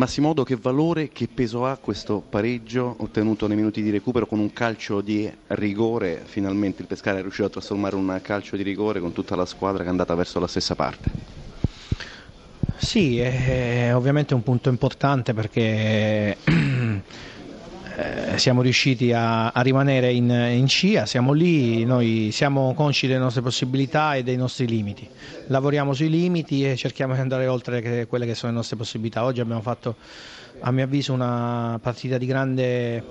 Massimodo, che valore, che peso ha questo pareggio ottenuto nei minuti di recupero con un calcio di rigore? Finalmente il Pescara è riuscito a trasformare un calcio di rigore con tutta la squadra che è andata verso la stessa parte. Sì, è ovviamente un punto importante perché eh, siamo riusciti a, a rimanere in, in, CIA, siamo lì, noi siamo consci delle nostre possibilità e dei nostri limiti, lavoriamo sui limiti e cerchiamo di andare oltre che quelle che sono le nostre possibilità. Oggi abbiamo fatto a mio avviso una partita di grande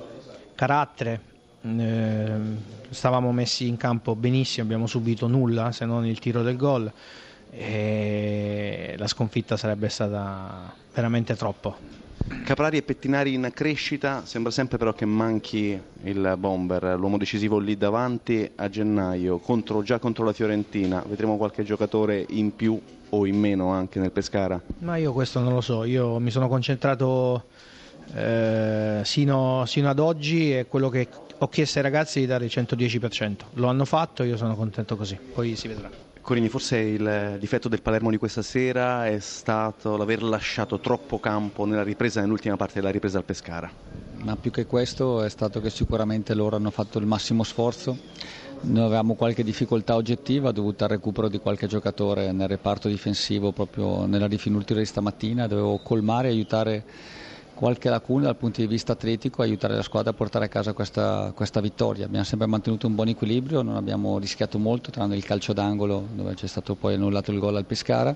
carattere, eh, stavamo messi in campo benissimo, abbiamo subito nulla se non il tiro del gol e la sconfitta sarebbe stata veramente troppo. Caprari e Pettinari in crescita, sembra sempre però che manchi il bomber, l'uomo decisivo lì davanti a gennaio, contro, già contro la Fiorentina, vedremo qualche giocatore in più o in meno anche nel Pescara? Ma io questo non lo so, io mi sono concentrato eh, sino, sino ad oggi e quello che ho chiesto ai ragazzi di dare il 110%, lo hanno fatto, io sono contento così, poi si vedrà. Corini, forse il difetto del Palermo di questa sera è stato l'aver lasciato troppo campo nella ripresa, nell'ultima parte della ripresa al Pescara. Ma più che questo è stato che sicuramente loro hanno fatto il massimo sforzo. Noi avevamo qualche difficoltà oggettiva dovuta al recupero di qualche giocatore nel reparto difensivo proprio nella rifinultura di stamattina. Dovevo colmare e aiutare qualche lacuna dal punto di vista atletico aiutare la squadra a portare a casa questa, questa, vittoria. Abbiamo sempre mantenuto un buon equilibrio, non abbiamo rischiato molto, tranne il calcio d'angolo dove c'è stato poi annullato il gol al Pescara.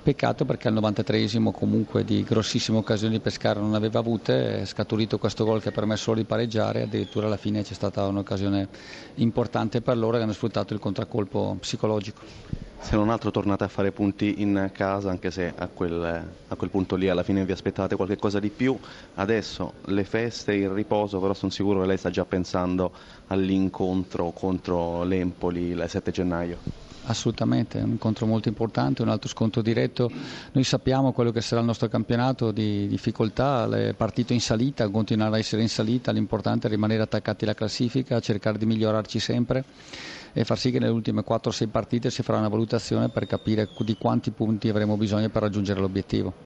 Peccato perché al 93esimo comunque di grossissime occasioni Pescara non aveva avute, è scaturito questo gol che ha permesso loro di pareggiare, addirittura alla fine c'è stata un'occasione importante per loro che hanno sfruttato il contraccolpo psicologico se non altro tornate a fare punti in casa, anche se a quel, a quel punto lì alla fine vi aspettate qualche cosa di più. Adesso le feste, il riposo, però sono sicuro che lei sta già pensando all'incontro contro l'Empoli il 7 gennaio. Assolutamente, è un incontro molto importante, un altro scontro diretto. Noi sappiamo quello che sarà il nostro campionato di difficoltà, le partite in salita, continuare a essere in salita, l'importante è rimanere attaccati alla classifica, cercare di migliorarci sempre e far sì che nelle ultime 4-6 partite si farà una valutazione per capire di quanti punti avremo bisogno per raggiungere l'obiettivo.